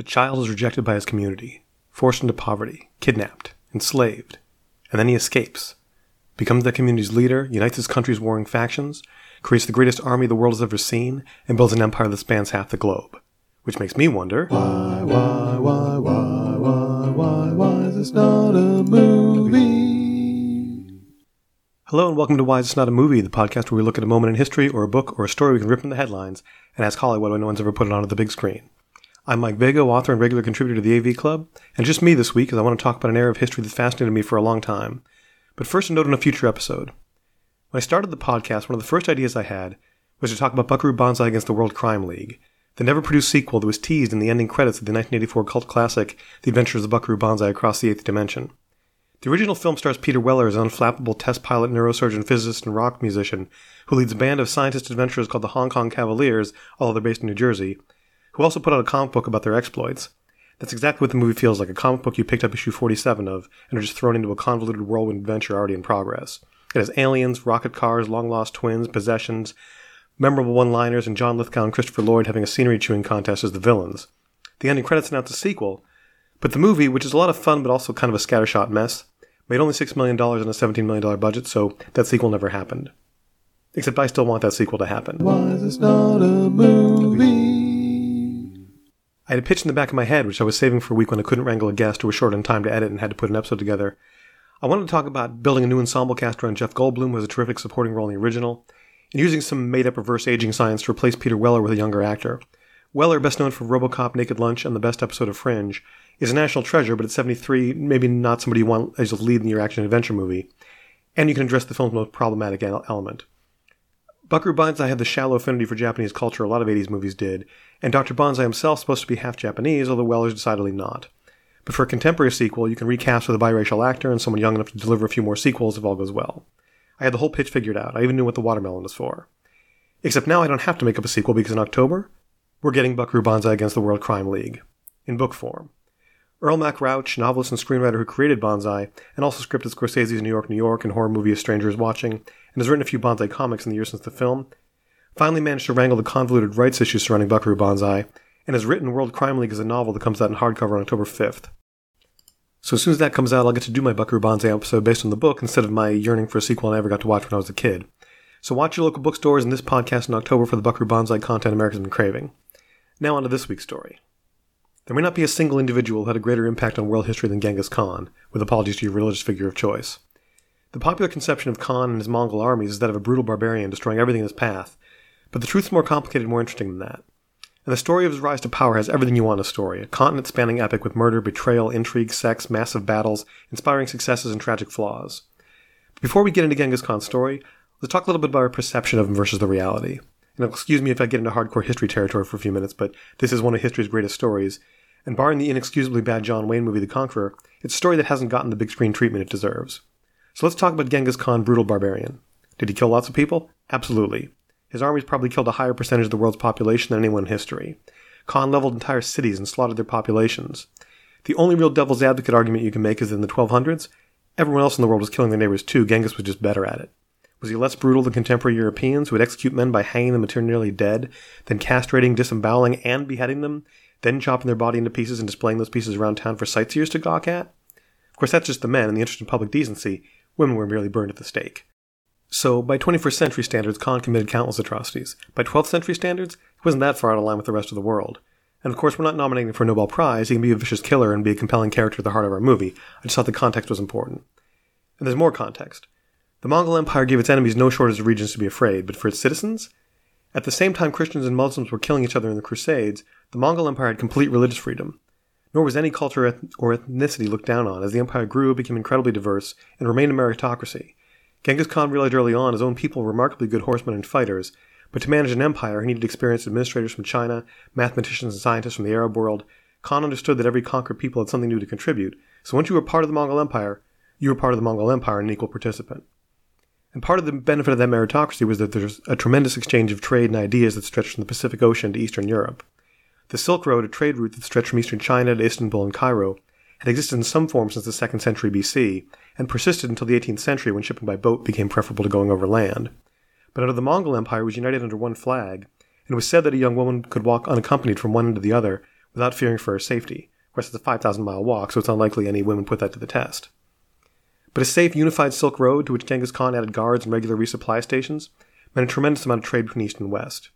A child is rejected by his community, forced into poverty, kidnapped, enslaved, and then he escapes, becomes the community's leader, unites his country's warring factions, creates the greatest army the world has ever seen, and builds an empire that spans half the globe. Which makes me wonder Why, why, why, why, why, why, why is this not a movie? Hello and welcome to Why Is This Not a Movie, the podcast where we look at a moment in history or a book or a story we can rip from the headlines and ask Hollywood why no one's ever put it onto the big screen. I'm Mike Vago, author and regular contributor to the AV Club, and just me this week as I want to talk about an era of history that's fascinated me for a long time. But first, a note on a future episode. When I started the podcast, one of the first ideas I had was to talk about Buckaroo Banzai against the World Crime League, the never produced sequel that was teased in the ending credits of the 1984 cult classic The Adventures of Buckaroo Banzai Across the Eighth Dimension. The original film stars Peter Weller as an unflappable test pilot, neurosurgeon, physicist, and rock musician who leads a band of scientist adventurers called the Hong Kong Cavaliers, although they're based in New Jersey, who also put out a comic book about their exploits. That's exactly what the movie feels like a comic book you picked up issue 47 of and are just thrown into a convoluted whirlwind adventure already in progress. It has aliens, rocket cars, long lost twins, possessions, memorable one liners, and John Lithgow and Christopher Lloyd having a scenery chewing contest as the villains. The ending credits announce a sequel, but the movie, which is a lot of fun but also kind of a scattershot mess, made only $6 million on a $17 million budget, so that sequel never happened. Except I still want that sequel to happen. Why is this not a movie? I had a pitch in the back of my head, which I was saving for a week when I couldn't wrangle a guest or was short on time to edit and had to put an episode together. I wanted to talk about building a new ensemble cast around Jeff Goldblum, who has a terrific supporting role in the original, and using some made up reverse aging science to replace Peter Weller with a younger actor. Weller, best known for Robocop, Naked Lunch, and the best episode of Fringe, is a national treasure, but at 73, maybe not somebody you want as a lead in your action adventure movie. And you can address the film's most problematic element. Buckaroo Banzai had the shallow affinity for Japanese culture a lot of 80s movies did, and Dr. Banzai himself supposed to be half Japanese, although Weller's decidedly not. But for a contemporary sequel, you can recast with a biracial actor and someone young enough to deliver a few more sequels if all goes well. I had the whole pitch figured out. I even knew what the watermelon was for. Except now I don't have to make up a sequel because in October, we're getting Buckaroo Banzai against the World Crime League. In book form. Earl Mac Rauch, novelist and screenwriter who created Banzai, and also scripted Scorsese's New York, New York, and horror movie A Stranger is Watching, and has written a few Banzai comics in the years since the film, finally managed to wrangle the convoluted rights issues surrounding Buckaroo Banzai, and has written World Crime League as a novel that comes out in hardcover on October 5th. So as soon as that comes out, I'll get to do my Buckaroo Banzai episode based on the book instead of my yearning for a sequel I never got to watch when I was a kid. So watch your local bookstores and this podcast in October for the Buckaroo Banzai content America's been craving. Now on to this week's story. There may not be a single individual who had a greater impact on world history than Genghis Khan, with apologies to your religious figure of choice. The popular conception of Khan and his Mongol armies is that of a brutal barbarian destroying everything in his path, but the truth's more complicated and more interesting than that. And the story of his rise to power has everything you want in a story a continent spanning epic with murder, betrayal, intrigue, sex, massive battles, inspiring successes, and tragic flaws. But before we get into Genghis Khan's story, let's talk a little bit about our perception of him versus the reality. And excuse me if I get into hardcore history territory for a few minutes, but this is one of history's greatest stories. And barring the inexcusably bad John Wayne movie The Conqueror, it's a story that hasn't gotten the big screen treatment it deserves. So let's talk about Genghis Khan, brutal barbarian. Did he kill lots of people? Absolutely. His armies probably killed a higher percentage of the world's population than anyone in history. Khan leveled entire cities and slaughtered their populations. The only real devil's advocate argument you can make is that in the 1200s, everyone else in the world was killing their neighbors too. Genghis was just better at it. Was he less brutal than contemporary Europeans who would execute men by hanging them until nearly dead, then castrating, disemboweling, and beheading them, then chopping their body into pieces and displaying those pieces around town for sightseers to gawk at? Of course, that's just the men. In the interest of public decency, women were merely burned at the stake. So, by 21st century standards, Khan committed countless atrocities. By 12th century standards, he wasn't that far out of line with the rest of the world. And of course, we're not nominating for a Nobel Prize. He can be a vicious killer and be a compelling character at the heart of our movie. I just thought the context was important. And there's more context. The Mongol Empire gave its enemies no shortage of reasons to be afraid, but for its citizens? At the same time Christians and Muslims were killing each other in the Crusades, the Mongol Empire had complete religious freedom. Nor was any culture or ethnicity looked down on, as the empire grew, became incredibly diverse, and remained a meritocracy. Genghis Khan realized early on his own people were remarkably good horsemen and fighters, but to manage an empire he needed experienced administrators from China, mathematicians and scientists from the Arab world. Khan understood that every conquered people had something new to contribute, so once you were part of the Mongol Empire, you were part of the Mongol Empire and an equal participant. And part of the benefit of that meritocracy was that there's a tremendous exchange of trade and ideas that stretched from the Pacific Ocean to Eastern Europe. The Silk Road, a trade route that stretched from eastern China to Istanbul and Cairo, had existed in some form since the 2nd century BC, and persisted until the 18th century when shipping by boat became preferable to going over land. But under the Mongol Empire was united under one flag, and it was said that a young woman could walk unaccompanied from one end to the other without fearing for her safety. Of course, it's a 5,000 mile walk, so it's unlikely any women put that to the test. But a safe, unified Silk Road to which Genghis Khan added guards and regular resupply stations meant a tremendous amount of trade between East and West.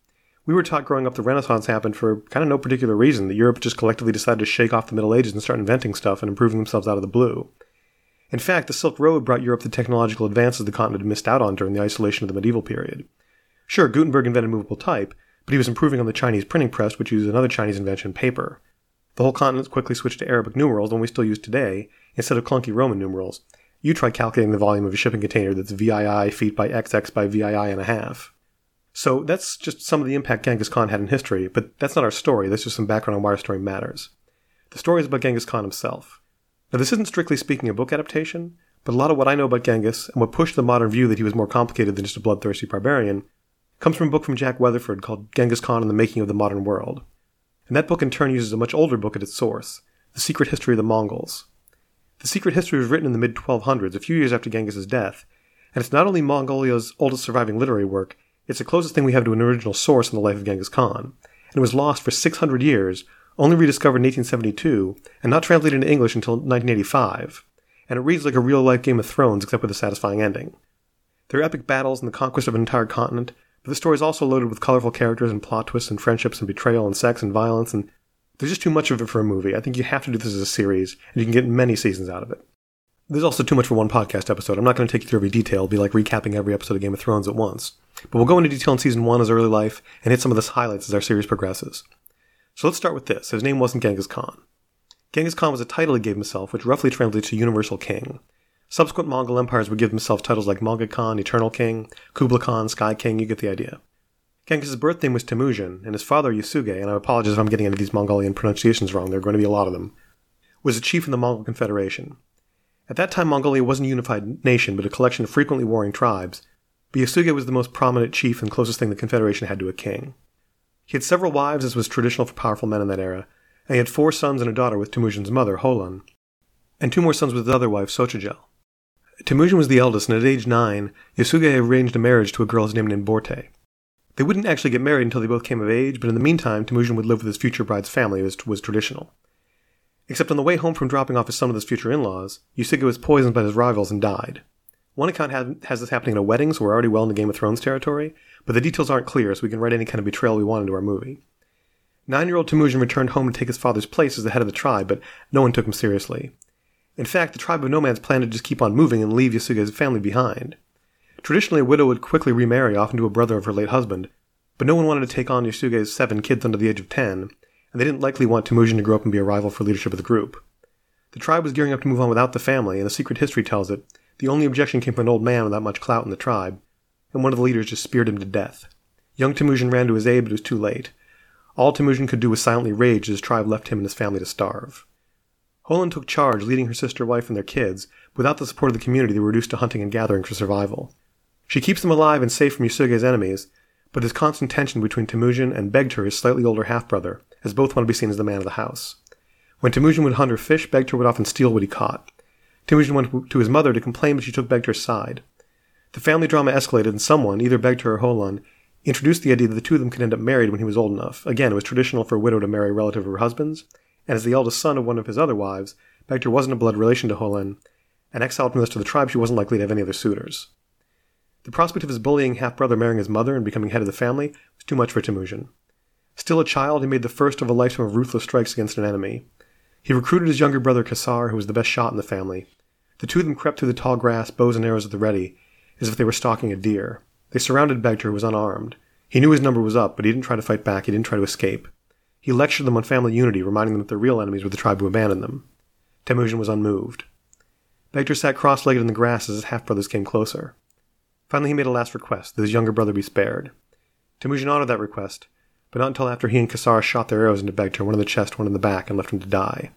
We were taught growing up the Renaissance happened for kind of no particular reason, that Europe just collectively decided to shake off the Middle Ages and start inventing stuff and improving themselves out of the blue. In fact, the Silk Road brought Europe the technological advances the continent had missed out on during the isolation of the medieval period. Sure, Gutenberg invented movable type, but he was improving on the Chinese printing press, which used another Chinese invention, paper. The whole continent quickly switched to Arabic numerals, the one we still use today, instead of clunky Roman numerals. You try calculating the volume of a shipping container that's VII feet by XX by VII and a half. So that's just some of the impact Genghis Khan had in history, but that's not our story. That's just some background on why our story matters. The story is about Genghis Khan himself. Now, this isn't strictly speaking a book adaptation, but a lot of what I know about Genghis and what pushed the modern view that he was more complicated than just a bloodthirsty barbarian comes from a book from Jack Weatherford called Genghis Khan and the Making of the Modern World. And that book in turn uses a much older book at its source, The Secret History of the Mongols. The Secret History was written in the mid 1200s, a few years after Genghis's death, and it's not only Mongolia's oldest surviving literary work, it's the closest thing we have to an original source in the life of Genghis Khan, and it was lost for 600 years, only rediscovered in 1872, and not translated into English until 1985. And it reads like a real life Game of Thrones, except with a satisfying ending. There are epic battles and the conquest of an entire continent, but the story is also loaded with colorful characters and plot twists and friendships and betrayal and sex and violence, and there's just too much of it for a movie. I think you have to do this as a series, and you can get many seasons out of it. There's also too much for one podcast episode. I'm not going to take you through every detail, It'll be like recapping every episode of Game of Thrones at once. But we'll go into detail in season one, his early life, and hit some of the highlights as our series progresses. So let's start with this. His name wasn't Genghis Khan. Genghis Khan was a title he gave himself, which roughly translates to Universal King. Subsequent Mongol empires would give themselves titles like Mongke Khan, Eternal King, Kublai Khan, Sky King, you get the idea. Genghis' birth name was Temujin, and his father, Yasuge, and I apologize if I'm getting any of these Mongolian pronunciations wrong, there are going to be a lot of them, was a chief in the Mongol Confederation. At that time, Mongolia wasn't a unified nation, but a collection of frequently warring tribes, but Yasuge was the most prominent chief and closest thing the Confederation had to a king. He had several wives, as was traditional for powerful men in that era, and he had four sons and a daughter with Temujin's mother, Holan, and two more sons with his other wife, Sochijel. Temujin was the eldest, and at age nine, Yasuge arranged a marriage to a girl named Nimborte. They wouldn't actually get married until they both came of age, but in the meantime, Temujin would live with his future bride's family, as was traditional. Except on the way home from dropping off his son with his future in-laws, Yasuge was poisoned by his rivals and died. One account has this happening at a wedding, so we're already well into Game of Thrones territory, but the details aren't clear, so we can write any kind of betrayal we want into our movie. Nine-year-old Temujin returned home to take his father's place as the head of the tribe, but no one took him seriously. In fact, the tribe of nomads planned to just keep on moving and leave Yasuge's family behind. Traditionally, a widow would quickly remarry, often to a brother of her late husband, but no one wanted to take on Yasuge's seven kids under the age of ten, and they didn't likely want Temujin to grow up and be a rival for leadership of the group. The tribe was gearing up to move on without the family, and the secret history tells it the only objection came from an old man without much clout in the tribe, and one of the leaders just speared him to death. Young Temujin ran to his aid, but it was too late. All Temujin could do was silently rage as his tribe left him and his family to starve. Holan took charge, leading her sister wife and their kids. Without the support of the community, they were reduced to hunting and gathering for survival. She keeps them alive and safe from Yasuge's enemies, but there's constant tension between Temujin and Begtur, his slightly older half-brother, as both want to be seen as the man of the house. When Temujin would hunt or fish, Begtur would often steal what he caught. Temujin went to his mother to complain, but she took Begtur's side. The family drama escalated, and someone, either Begtur or Holan, introduced the idea that the two of them could end up married when he was old enough. Again, it was traditional for a widow to marry a relative of her husband's, and as the eldest son of one of his other wives, Begtur wasn't a blood relation to Holan, and exiled from the rest of the tribe, she wasn't likely to have any other suitors. The prospect of his bullying half brother marrying his mother and becoming head of the family was too much for Temujin. Still a child, he made the first of a lifetime of ruthless strikes against an enemy. He recruited his younger brother Kassar, who was the best shot in the family. The two of them crept through the tall grass, bows and arrows at the ready, as if they were stalking a deer. They surrounded Begtur, who was unarmed. He knew his number was up, but he didn't try to fight back, he didn't try to escape. He lectured them on family unity, reminding them that their real enemies were the tribe who abandoned them. Temujin was unmoved. Begtur sat cross-legged in the grass as his half-brothers came closer. Finally, he made a last request that his younger brother be spared. Temujin honored that request, but not until after he and Kassar shot their arrows into Begtur, one in the chest, one in the back, and left him to die.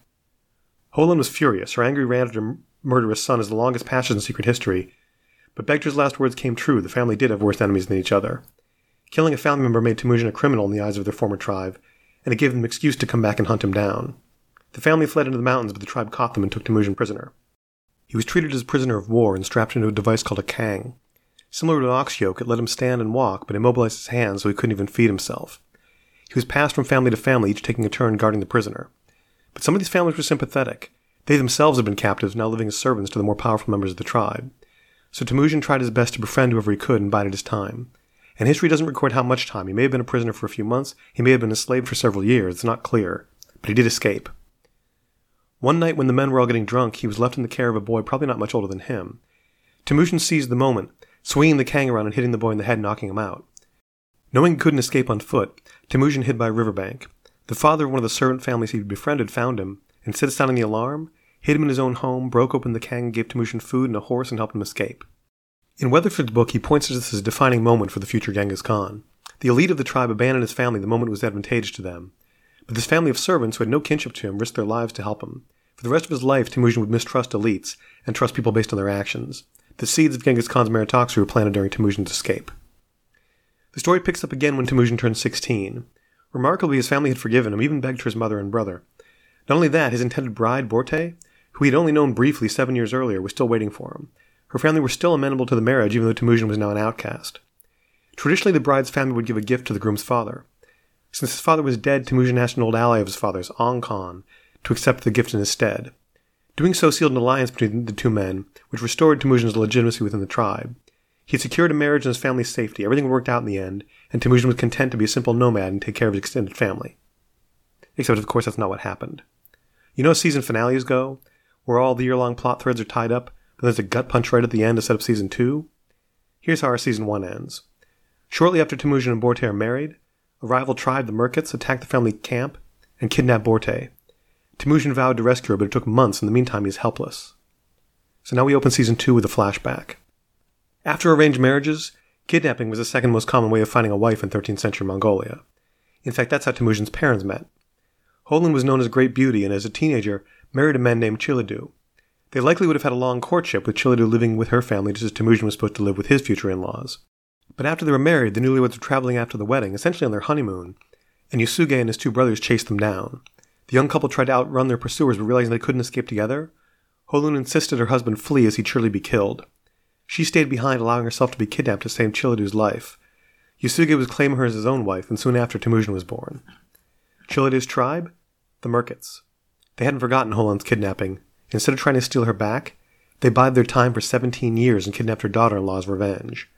Holan was furious. Her angry rant at her murderous son is the longest passage in secret history, but Begtur's last words came true. The family did have worse enemies than each other. Killing a family member made Temujin a criminal in the eyes of their former tribe, and it gave them excuse to come back and hunt him down. The family fled into the mountains, but the tribe caught them and took Temujin prisoner. He was treated as a prisoner of war and strapped into a device called a kang. Similar to an ox yoke, it let him stand and walk, but immobilized his hands so he couldn't even feed himself. He was passed from family to family, each taking a turn guarding the prisoner. But some of these families were sympathetic. They themselves had been captives, now living as servants to the more powerful members of the tribe. So Temujin tried his best to befriend whoever he could and bided his time. And history doesn't record how much time. He may have been a prisoner for a few months, he may have been enslaved for several years, it's not clear. But he did escape. One night when the men were all getting drunk, he was left in the care of a boy probably not much older than him. Temujin seized the moment, swinging the kang around and hitting the boy in the head, knocking him out. Knowing he couldn't escape on foot, Temujin hid by a riverbank. The father of one of the servant families he'd befriended found him, and instead of sounding the alarm, hid him in his own home, broke open the kang, gave Temujin food and a horse, and helped him escape. In Weatherford's book, he points to this as a defining moment for the future Genghis Khan. The elite of the tribe abandoned his family the moment it was advantageous to them. But this family of servants who had no kinship to him risked their lives to help him. For the rest of his life, Temujin would mistrust elites and trust people based on their actions. The seeds of Genghis Khan's meritocracy were planted during Temujin's escape. The story picks up again when Temujin turned 16. Remarkably, his family had forgiven him, even begged for his mother and brother. Not only that, his intended bride, Borte, who he had only known briefly seven years earlier, was still waiting for him. Her family were still amenable to the marriage, even though Temujin was now an outcast. Traditionally, the bride's family would give a gift to the groom's father. Since his father was dead, Temujin asked an old ally of his father's, Ong Khan, to accept the gift in his stead. Doing so sealed an alliance between the two men, which restored Temujin's legitimacy within the tribe. He secured a marriage and his family's safety. Everything worked out in the end, and Temujin was content to be a simple nomad and take care of his extended family. Except, of course, that's not what happened. You know how season finales go, where all the year-long plot threads are tied up, but there's a gut punch right at the end to set up season two? Here's how our season one ends. Shortly after Temujin and Borte are married, a rival tribe, the Merkits, attack the family camp and kidnap Borte. Temujin vowed to rescue her, but it took months. In the meantime, he's helpless. So now we open season two with a flashback. After arranged marriages, kidnapping was the second most common way of finding a wife in 13th century Mongolia. In fact, that's how Temujin's parents met. Holin was known as Great Beauty and as a teenager married a man named Chilidu. They likely would have had a long courtship with Chilidu living with her family just as Temujin was supposed to live with his future in-laws. But after they were married, the newlyweds were traveling after the wedding, essentially on their honeymoon, and Yasuge and his two brothers chased them down. The young couple tried to outrun their pursuers, but realizing they couldn't escape together, Holun insisted her husband flee as he'd surely be killed. She stayed behind, allowing herself to be kidnapped to save Chilidu's life. Yasuge was claiming her as his own wife, and soon after Temujin was born. Chilidu's tribe? The Merkits. They hadn't forgotten Holun's kidnapping. Instead of trying to steal her back, they bided their time for 17 years and kidnapped her daughter-in-law as revenge.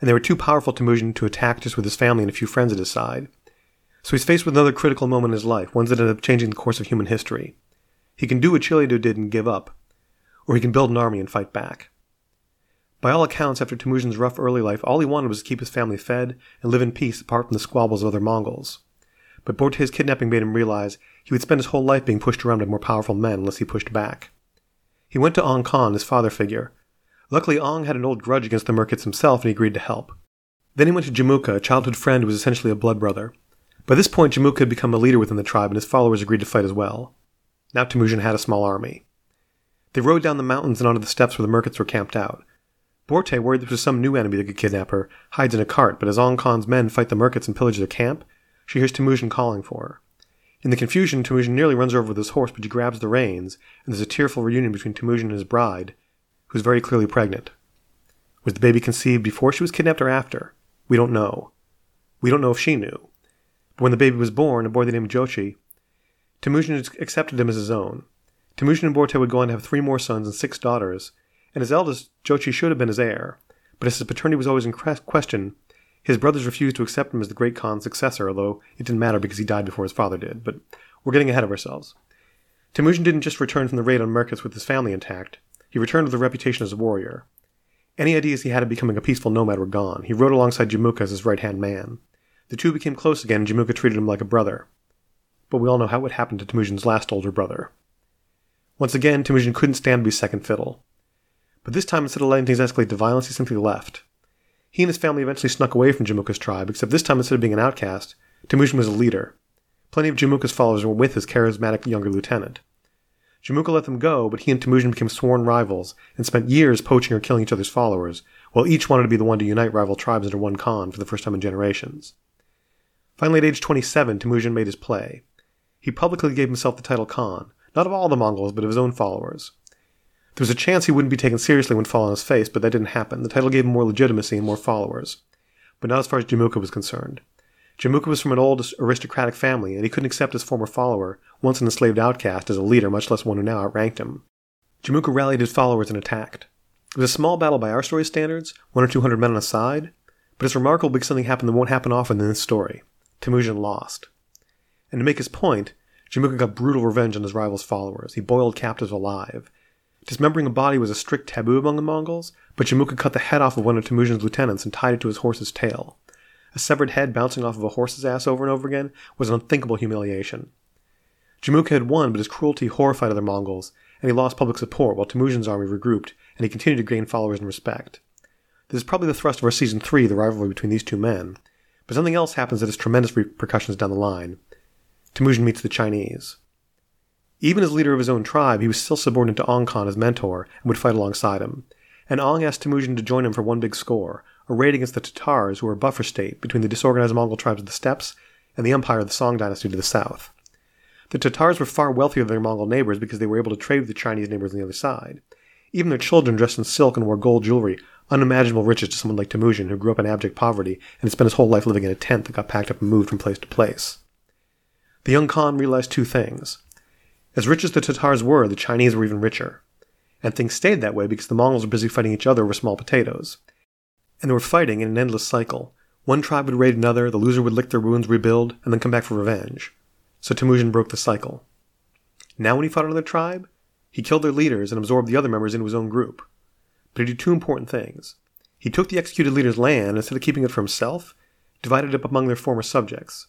And they were too powerful Temujin to attack just with his family and a few friends at his side. So he's faced with another critical moment in his life, one that ended up changing the course of human history. He can do what Chilidu did and give up, or he can build an army and fight back. By all accounts, after Temujin's rough early life, all he wanted was to keep his family fed and live in peace apart from the squabbles of other Mongols. But Borte's kidnapping made him realize he would spend his whole life being pushed around by more powerful men unless he pushed back. He went to Ong Khan, his father figure. Luckily, Ong had an old grudge against the Merkits himself and he agreed to help. Then he went to Jamuka, a childhood friend who was essentially a blood brother. By this point, Jamuka had become a leader within the tribe and his followers agreed to fight as well. Now Temujin had a small army. They rode down the mountains and onto the steppes where the Merkits were camped out. Borte, worried there was some new enemy that could kidnap her, hides in a cart, but as Ong Khan's men fight the Merkits and pillage their camp, she hears Temujin calling for her. In the confusion, Temujin nearly runs over with his horse, but she grabs the reins, and there's a tearful reunion between Temujin and his bride, who's very clearly pregnant. Was the baby conceived before she was kidnapped or after? We don't know. We don't know if she knew. But when the baby was born, a boy named Jochi, Temujin accepted him as his own. Temujin and Borte would go on to have three more sons and six daughters, and his eldest, Jochi, should have been his heir. But as his paternity was always in question, his brothers refused to accept him as the great Khan's successor, although it didn't matter because he died before his father did. But we're getting ahead of ourselves. Temujin didn't just return from the raid on Merkits with his family intact. He returned with a reputation as a warrior. Any ideas he had of becoming a peaceful nomad were gone. He rode alongside Jamuka as his right-hand man. The two became close again, and Jamuka treated him like a brother. But we all know how what happened to Temujin's last older brother. Once again, Temujin couldn't stand to be second fiddle. But this time, instead of letting things escalate to violence, he simply left. He and his family eventually snuck away from Jamuka's tribe, except this time instead of being an outcast, Temujin was a leader. Plenty of Jamuka's followers were with his charismatic younger lieutenant. Jamuka let them go, but he and Temujin became sworn rivals and spent years poaching or killing each other's followers, while each wanted to be the one to unite rival tribes under one Khan for the first time in generations. Finally, at age 27, Temujin made his play. He publicly gave himself the title Khan, not of all the Mongols, but of his own followers. There was a chance he wouldn't be taken seriously when fall on his face, but that didn't happen. The title gave him more legitimacy and more followers. But not as far as Jamuka was concerned. Jamuka was from an old aristocratic family, and he couldn't accept his former follower, once an enslaved outcast, as a leader, much less one who now outranked him. Jamuka rallied his followers and attacked. It was a small battle by our story standards, one or two hundred men on a side, but it's remarkable because something happened that won't happen often in this story. Temujin lost. And to make his point, Jamuka got brutal revenge on his rival's followers. He boiled captives alive. Dismembering a body was a strict taboo among the Mongols, but Jamuka cut the head off of one of Temujin's lieutenants and tied it to his horse's tail. A severed head bouncing off of a horse's ass over and over again was an unthinkable humiliation. Jamuka had won, but his cruelty horrified other Mongols, and he lost public support while Temujin's army regrouped, and he continued to gain followers and respect. This is probably the thrust of our season 3, the rivalry between these two men. But something else happens that has tremendous repercussions down the line. Temujin meets the Chinese. Even as leader of his own tribe, he was still subordinate to Ong Khan as mentor and would fight alongside him. And Ong asked Temujin to join him for one big score, a raid against the Tatars, who were a buffer state between the disorganized Mongol tribes of the steppes and the empire of the Song dynasty to the south. The Tatars were far wealthier than their Mongol neighbors because they were able to trade with the Chinese neighbors on the other side. Even their children dressed in silk and wore gold jewelry, unimaginable riches to someone like Temujin, who grew up in abject poverty and had spent his whole life living in a tent that got packed up and moved from place to place. The young Khan realized two things. As rich as the Tatars were, the Chinese were even richer. And things stayed that way because the Mongols were busy fighting each other over small potatoes. And they were fighting in an endless cycle. One tribe would raid another, the loser would lick their wounds, rebuild, and then come back for revenge. So Temujin broke the cycle. Now when he fought another tribe, he killed their leaders and absorbed the other members into his own group. But he did two important things. He took the executed leader's land, instead of keeping it for himself, divided it up among their former subjects.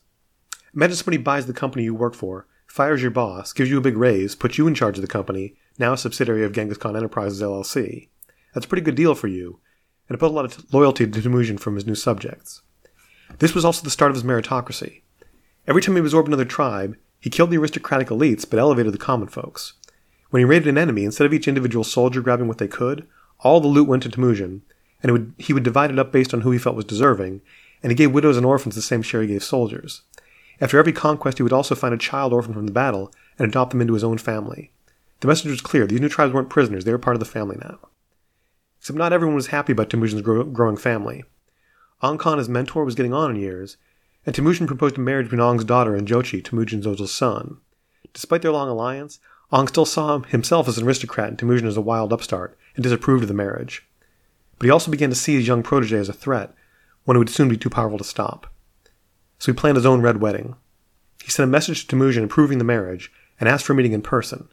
Imagine somebody buys the company you work for, fires your boss, gives you a big raise, puts you in charge of the company, now a subsidiary of Genghis Khan Enterprises LLC. That's a pretty good deal for you, and it put a lot of loyalty to Temujin from his new subjects. This was also the start of his meritocracy. Every time he absorbed another tribe, he killed the aristocratic elites but elevated the common folks. When he raided an enemy, instead of each individual soldier grabbing what they could, all the loot went to Temujin, and would, he would divide it up based on who he felt was deserving, and he gave widows and orphans the same share he gave soldiers. After every conquest, he would also find a child orphan from the battle and adopt them into his own family. The message was clear these new tribes weren't prisoners, they were part of the family now. Except not everyone was happy about Temujin's grow- growing family. Ong Khan, his mentor, was getting on in years, and Temujin proposed a marriage between Ong's daughter and Jochi, Temujin's oldest son. Despite their long alliance, Ong still saw himself as an aristocrat and Temujin as a wild upstart, and disapproved of the marriage. But he also began to see his young protege as a threat, one who would soon be too powerful to stop. So he planned his own red wedding. He sent a message to Temujin approving the marriage, and asked for a meeting in person.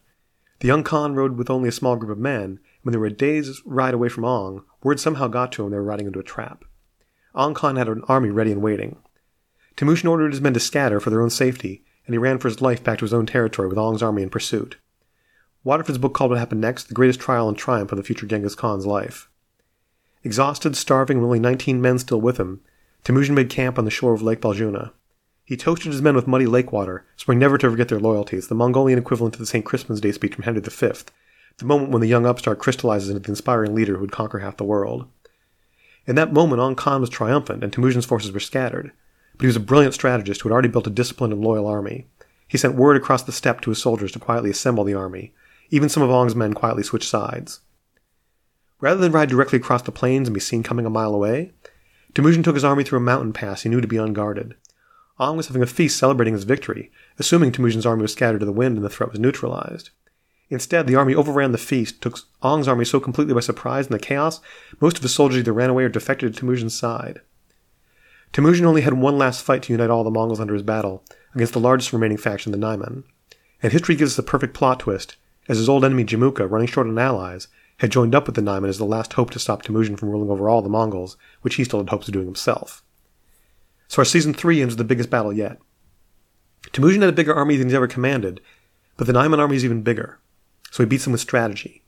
The young Khan rode with only a small group of men, when they were a day's ride away from Ong, word somehow got to him they were riding into a trap. Ong Khan had an army ready and waiting. Temujin ordered his men to scatter for their own safety, and he ran for his life back to his own territory with Ong's army in pursuit. Weatherford's book called What Happened Next the greatest trial and triumph of the future Genghis Khan's life. Exhausted, starving, with only 19 men still with him, Temujin made camp on the shore of Lake Baljuna. He toasted his men with muddy lake water, swearing never to forget their loyalties, the Mongolian equivalent to the St. Crispin's Day speech from Henry V, the moment when the young upstart crystallizes into the inspiring leader who would conquer half the world. In that moment, Ong Khan was triumphant, and Temujin's forces were scattered. But he was a brilliant strategist who had already built a disciplined and loyal army. He sent word across the steppe to his soldiers to quietly assemble the army, even some of Ong's men quietly switched sides. Rather than ride directly across the plains and be seen coming a mile away, Temujin took his army through a mountain pass he knew to be unguarded. Ong was having a feast celebrating his victory, assuming Temujin's army was scattered to the wind and the threat was neutralized. Instead, the army overran the feast, took Ong's army so completely by surprise in the chaos, most of his soldiers either ran away or defected to Temujin's side. Temujin only had one last fight to unite all the Mongols under his battle, against the largest remaining faction, the Naiman. And history gives us a perfect plot twist as his old enemy Jamuka, running short on allies, had joined up with the Naiman as the last hope to stop Temujin from ruling over all the Mongols, which he still had hopes of doing himself. So our season three ends with the biggest battle yet. Temujin had a bigger army than he's ever commanded, but the Naiman army is even bigger, so he beats them with strategy.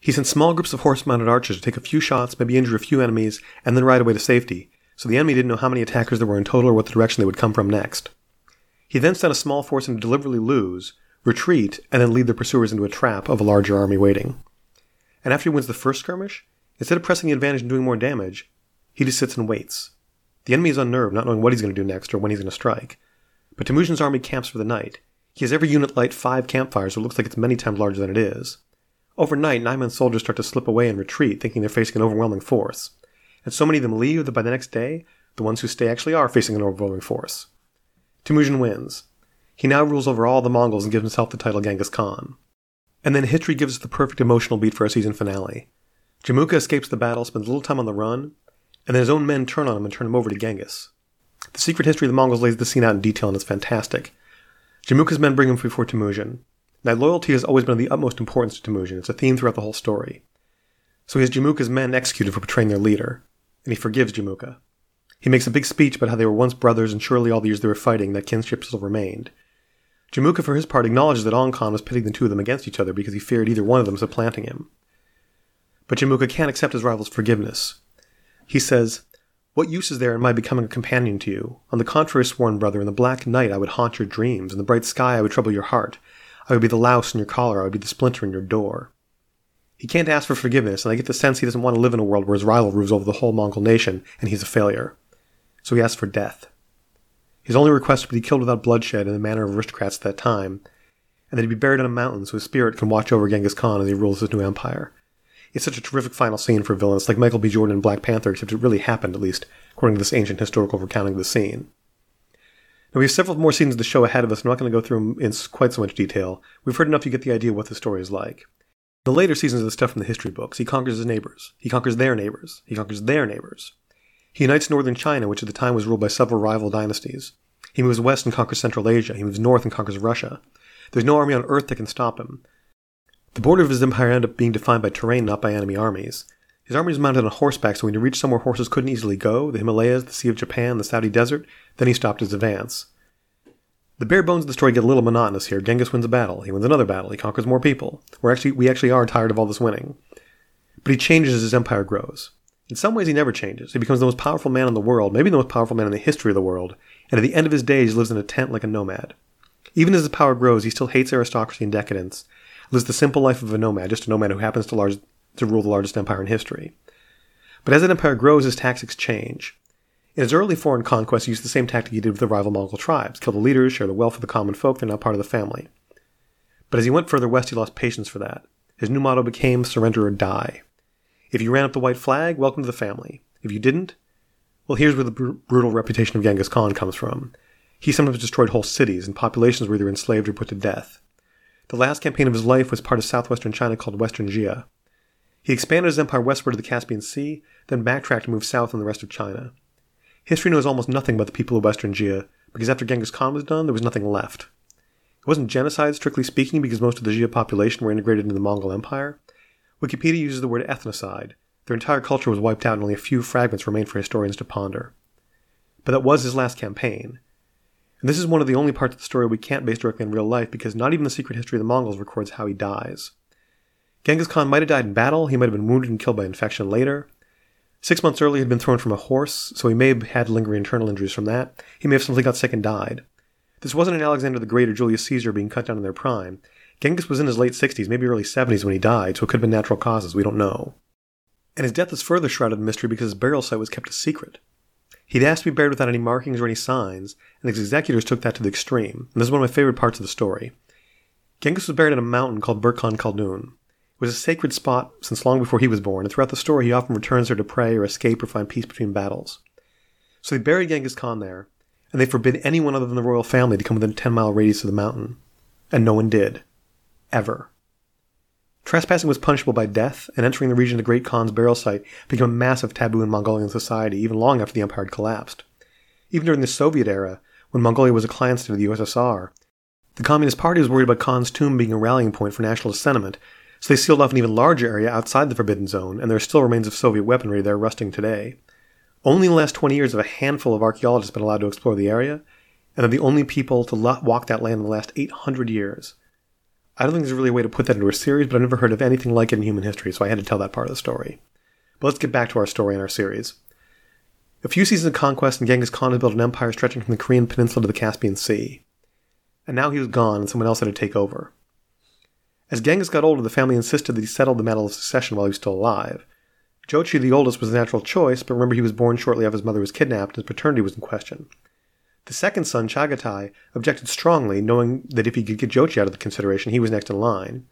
He sent small groups of horse-mounted archers to take a few shots, maybe injure a few enemies, and then ride away to safety, so the enemy didn't know how many attackers there were in total or what the direction they would come from next. He then sent a small force in to deliberately lose, retreat, and then lead the pursuers into a trap of a larger army waiting. And after he wins the first skirmish, instead of pressing the advantage and doing more damage, he just sits and waits. The enemy is unnerved, not knowing what he's going to do next or when he's going to strike. But Temujin's army camps for the night. He has every unit light five campfires, so it looks like it's many times larger than it is. Overnight, Naiman's soldiers start to slip away and retreat, thinking they're facing an overwhelming force. And so many of them leave that by the next day, The ones who stay actually are facing an overwhelming force. Temujin wins. He now rules over all the Mongols and gives himself the title Genghis Khan. And then history gives us the perfect emotional beat for our season finale. Jamuka escapes the battle, spends a little time on the run, and then his own men turn on him and turn him over to Genghis. The secret history of the Mongols lays the scene out in detail and it's fantastic. Jamuka's men bring him before Temujin. Now, loyalty has always been of the utmost importance to Temujin. It's a theme throughout the whole story. So he has Jamuka's men executed for betraying their leader, and he forgives Jamuka. He makes a big speech about how they were once brothers and surely all the years they were fighting, that kinship still remained. Jamuka, for his part, acknowledges that Ong Khan was pitting the two of them against each other because he feared either one of them supplanting him. But Jamuka can't accept his rival's forgiveness. He says, What use is there in my becoming a companion to you? On the contrary, sworn brother, in the black night I would haunt your dreams, in the bright sky I would trouble your heart. I would be the louse in your collar, I would be the splinter in your door. He can't ask for forgiveness, and I get the sense he doesn't want to live in a world where his rival rules over the whole Mongol nation, and he's a failure. So he asks for death. His only request would be killed without bloodshed in the manner of aristocrats at that time, and that he be buried in a mountain so his spirit can watch over Genghis Khan as he rules his new empire. It's such a terrific final scene for villains, like Michael B. Jordan in Black Panther, except it really happened, at least, according to this ancient historical recounting of the scene. Now, we have several more scenes of the show ahead of us. I'm not going to go through them in quite so much detail. We've heard enough to get the idea of what the story is like. The later seasons of the stuff from the history books, he conquers his neighbors. He conquers their neighbors. He conquers their neighbors. He unites northern China, which at the time was ruled by several rival dynasties. He moves west and conquers Central Asia. He moves north and conquers Russia. There's no army on earth that can stop him. The border of his empire ended up being defined by terrain, not by enemy armies. His army was mounted on horseback, so when he reached somewhere horses couldn't easily go, the Himalayas, the Sea of Japan, the Saudi Desert, then he stopped his advance. The bare bones of the story get a little monotonous here. Genghis wins a battle. He wins another battle. He conquers more people. We're actually, we actually are tired of all this winning. But he changes as his empire grows. In some ways, he never changes. He becomes the most powerful man in the world, maybe the most powerful man in the history of the world, and at the end of his days, he lives in a tent like a nomad. Even as his power grows, he still hates aristocracy and decadence, lives the simple life of a nomad, just a nomad who happens to, large, to rule the largest empire in history. But as that empire grows, his tactics change. In his early foreign conquests, he used the same tactic he did with the rival Mongol tribes kill the leaders, share the wealth of the common folk, they're now part of the family. But as he went further west, he lost patience for that. His new motto became surrender or die. If you ran up the white flag, welcome to the family. If you didn't, well, here's where the br- brutal reputation of Genghis Khan comes from. He sometimes destroyed whole cities, and populations were either enslaved or put to death. The last campaign of his life was part of southwestern China called Western Jia. He expanded his empire westward to the Caspian Sea, then backtracked and moved south in the rest of China. History knows almost nothing about the people of Western Jia, because after Genghis Khan was done, there was nothing left. It wasn't genocide, strictly speaking, because most of the Jia population were integrated into the Mongol Empire. Wikipedia uses the word ethnocide. Their entire culture was wiped out and only a few fragments remain for historians to ponder. But that was his last campaign. And this is one of the only parts of the story we can't base directly on real life because not even the secret history of the Mongols records how he dies. Genghis Khan might have died in battle, he might have been wounded and killed by infection later. Six months earlier, he had been thrown from a horse, so he may have had lingering internal injuries from that. He may have simply got sick and died. This wasn't an Alexander the Great or Julius Caesar being cut down in their prime. Genghis was in his late 60s, maybe early 70s when he died, so it could have been natural causes, we don't know. And his death is further shrouded in mystery because his burial site was kept a secret. He'd asked to be buried without any markings or any signs, and his executors took that to the extreme, and this is one of my favorite parts of the story. Genghis was buried in a mountain called Burkhan Khaldun. It was a sacred spot since long before he was born, and throughout the story he often returns there to pray or escape or find peace between battles. So they buried Genghis Khan there, and they forbid anyone other than the royal family to come within a 10 mile radius of the mountain. And no one did ever. Trespassing was punishable by death, and entering the region of the Great Khan's burial site became a massive taboo in Mongolian society even long after the empire had collapsed. Even during the Soviet era, when Mongolia was a client state of the USSR, the Communist Party was worried about Khan's tomb being a rallying point for nationalist sentiment, so they sealed off an even larger area outside the Forbidden Zone, and there are still remains of Soviet weaponry there rusting today. Only in the last 20 years have a handful of archaeologists been allowed to explore the area, and they're the only people to walk that land in the last 800 years. I don't think there's really a way to put that into a series, but I've never heard of anything like it in human history, so I had to tell that part of the story. But let's get back to our story and our series. A few seasons of conquest, and Genghis Khan had built an empire stretching from the Korean peninsula to the Caspian Sea. And now he was gone, and someone else had to take over. As Genghis got older, the family insisted that he settle the matter of succession while he was still alive. Jochi, the oldest, was the natural choice, but remember he was born shortly after his mother was kidnapped, and his paternity was in question. The second son, Chagatai, objected strongly, knowing that if he could get Jochi out of the consideration, he was next in line.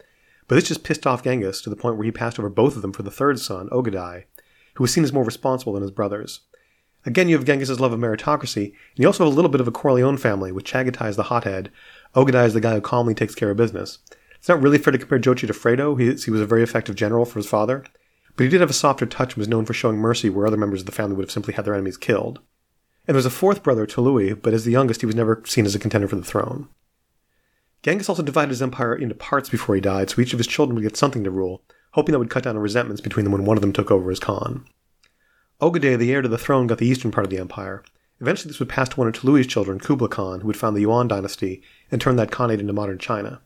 But this just pissed off Genghis to the point where he passed over both of them for the third son, Ogadai, who was seen as more responsible than his brothers. Again, you have Genghis' love of meritocracy, and you also have a little bit of a Corleone family, with Chagatai as the hothead, Ogadai is the guy who calmly takes care of business. It's not really fair to compare Jochi to Fredo, he, he was a very effective general for his father, but he did have a softer touch and was known for showing mercy where other members of the family would have simply had their enemies killed. And there was a fourth brother, Tolui, but as the youngest, he was never seen as a contender for the throne. Genghis also divided his empire into parts before he died, so each of his children would get something to rule, hoping that would cut down on resentments between them when one of them took over as Khan. Ogadai, the heir to the throne, got the eastern part of the empire. Eventually, this would pass to one of Tolui's children, Kublai Khan, who would found the Yuan dynasty and turn that khanate into modern China.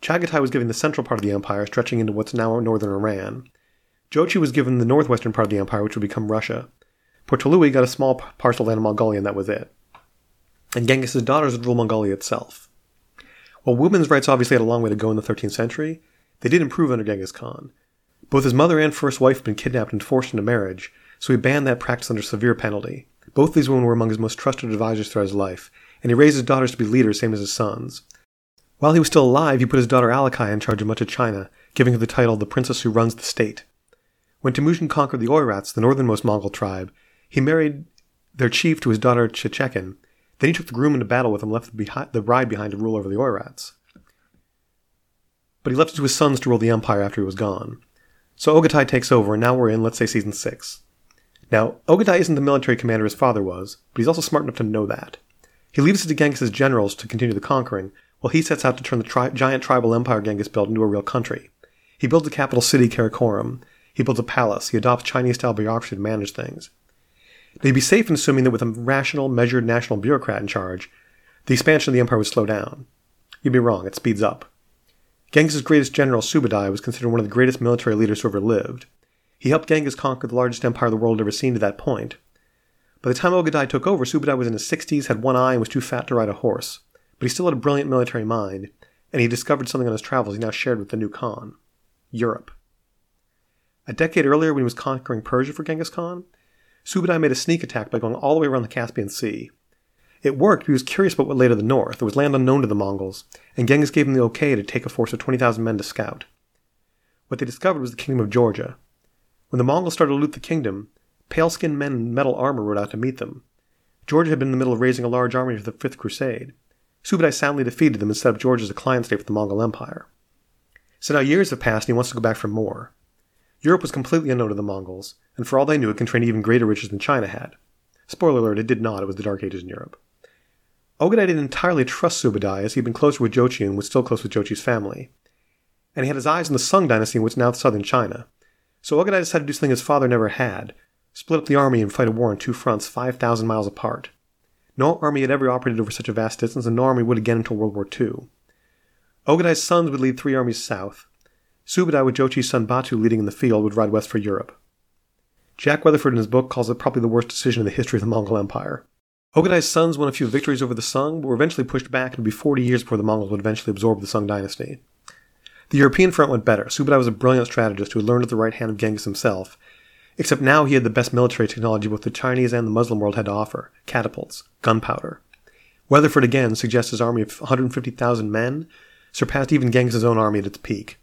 Chagatai was given the central part of the empire, stretching into what's now northern Iran. Jochi was given the northwestern part of the empire, which would become Russia. Poor Tolui got a small parcel of land in Mongolia, and that was it. And Genghis's daughters would rule Mongolia itself. While women's rights obviously had a long way to go in the 13th century, they did improve under Genghis Khan. Both his mother and first wife had been kidnapped and forced into marriage, so he banned that practice under severe penalty. Both these women were among his most trusted advisors throughout his life, and he raised his daughters to be leaders, same as his sons. While he was still alive, he put his daughter Alakai in charge of much of China, giving her the title the Princess Who Runs the State. When Temujin conquered the Oirats, the northernmost Mongol tribe, he married their chief to his daughter Chechekin. Then he took the groom into battle with him, left the bride behind to rule over the Oirats. But he left it to his sons to rule the empire after he was gone. So Ogadai takes over, and now we're in, let's say, season 6. Now, Ogadai isn't the military commander his father was, but he's also smart enough to know that. He leaves it to Genghis' generals to continue the conquering, while he sets out to turn the tri- giant tribal empire Genghis built into a real country. He builds a capital city, Karakoram. He builds a palace. He adopts Chinese-style bureaucracy to manage things. They'd be safe in assuming that with a rational, measured national bureaucrat in charge, the expansion of the empire would slow down. You'd be wrong, it speeds up. Genghis' greatest general, Subadai, was considered one of the greatest military leaders who ever lived. He helped Genghis conquer the largest empire the world had ever seen to that point. By the time Ogadai took over, Subadai was in his 60s, had one eye, and was too fat to ride a horse. But he still had a brilliant military mind, and he discovered something on his travels he now shared with the new Khan Europe. A decade earlier, when he was conquering Persia for Genghis Khan, Subadai made a sneak attack by going all the way around the Caspian Sea. It worked, but he was curious about what lay to the north. It was land unknown to the Mongols, and Genghis gave him the okay to take a force of 20,000 men to scout. What they discovered was the kingdom of Georgia, when the Mongols started to loot the kingdom, pale skinned men in metal armor rode out to meet them. Georgia had been in the middle of raising a large army for the Fifth Crusade. Subadai soundly defeated them and set up Georgia as a client state for the Mongol Empire. So now years have passed and he wants to go back for more. Europe was completely unknown to the Mongols, and for all they knew, it contained even greater riches than China had. Spoiler alert, it did not, it was the Dark Ages in Europe. Ogadai didn't entirely trust Subadai, as he'd been closer with Jochi and was still close with Jochi's family. And he had his eyes on the Sung dynasty in what's now southern China. So Ogadai decided to do something his father never had split up the army and fight a war on two fronts 5,000 miles apart. No army had ever operated over such a vast distance, and no army would again until World War II. Ogadai's sons would lead three armies south. Subadai, with Jochi's son Batu leading in the field, would ride west for Europe. Jack Weatherford in his book calls it probably the worst decision in the history of the Mongol Empire. Ogadai's sons won a few victories over the Sung, but were eventually pushed back and it would be 40 years before the Mongols would eventually absorb the Sung dynasty. The European front went better. Subadai was a brilliant strategist who had learned at the right hand of Genghis himself, except now he had the best military technology both the Chinese and the Muslim world had to offer catapults, gunpowder. Weatherford again suggests his army of 150,000 men surpassed even Genghis' own army at its peak.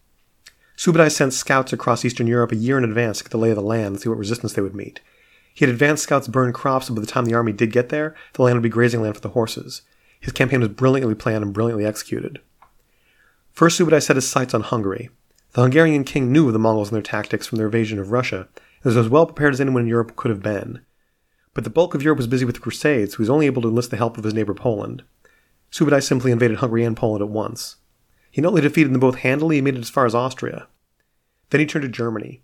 Subadai sent scouts across Eastern Europe a year in advance to get the lay of the land and see what resistance they would meet. He had advanced scouts burn crops, and by the time the army did get there, the land would be grazing land for the horses. His campaign was brilliantly planned and brilliantly executed. First, Subadai set his sights on Hungary. The Hungarian king knew of the Mongols and their tactics from their invasion of Russia, and was as well prepared as anyone in Europe could have been. But the bulk of Europe was busy with the Crusades, so he was only able to enlist the help of his neighbor Poland. Subadai simply invaded Hungary and Poland at once. He not only defeated them both handily, he made it as far as Austria. Then he turned to Germany.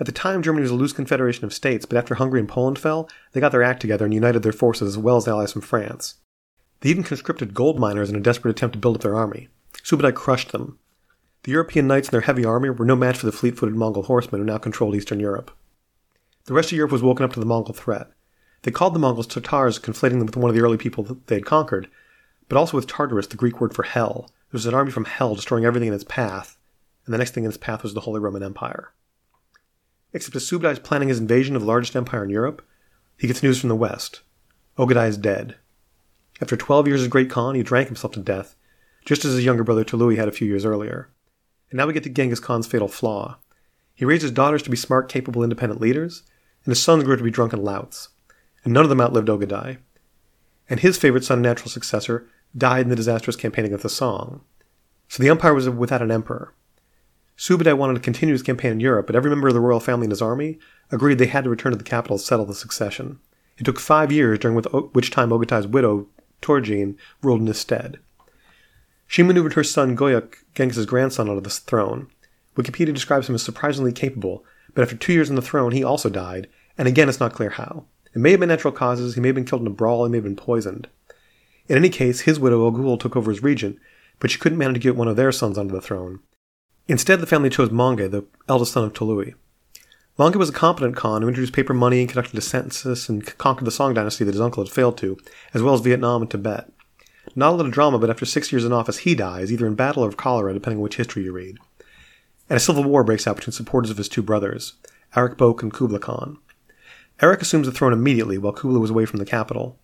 At the time, Germany was a loose confederation of states, but after Hungary and Poland fell, they got their act together and united their forces as well as allies from France. They even conscripted gold miners in a desperate attempt to build up their army. Subadai crushed them. The European knights and their heavy army were no match for the fleet footed Mongol horsemen who now controlled Eastern Europe. The rest of Europe was woken up to the Mongol threat. They called the Mongols Tatars, conflating them with one of the early people they had conquered, but also with Tartarus, the Greek word for hell. It was an army from hell destroying everything in its path, and the next thing in its path was the Holy Roman Empire. Except as Subadai is planning his invasion of the largest empire in Europe, he gets news from the west. Ogadai is dead. After 12 years as Great Khan, he drank himself to death just as his younger brother Tolui had a few years earlier. And now we get to Genghis Khan's fatal flaw. He raised his daughters to be smart, capable, independent leaders, and his sons grew to be drunken louts. and none of them outlived Ogadai. And his favorite son and natural successor died in the disastrous campaign against the Song. So the empire was without an emperor. Subadai wanted to continue his campaign in Europe, but every member of the royal family and his army agreed they had to return to the capital to settle the succession. It took five years, during which time Ogadai's widow, Turjine, ruled in his stead. She maneuvered her son Goyuk, Genghis' grandson, onto the throne. Wikipedia describes him as surprisingly capable, but after two years on the throne, he also died, and again it's not clear how. It may have been natural causes, he may have been killed in a brawl, he may have been poisoned. In any case, his widow Ogul took over as regent, but she couldn't manage to get one of their sons onto the throne. Instead, the family chose Mongke, the eldest son of Tolui. Mongke was a competent Khan who introduced paper money and conducted a census and conquered the Song dynasty that his uncle had failed to, as well as Vietnam and Tibet. Not a lot of drama, but after six years in office, he dies, either in battle or of cholera, depending on which history you read. And a civil war breaks out between supporters of his two brothers, Arik Bok and Kublai Khan. Arik assumes the throne immediately while Kublai was away from the capital.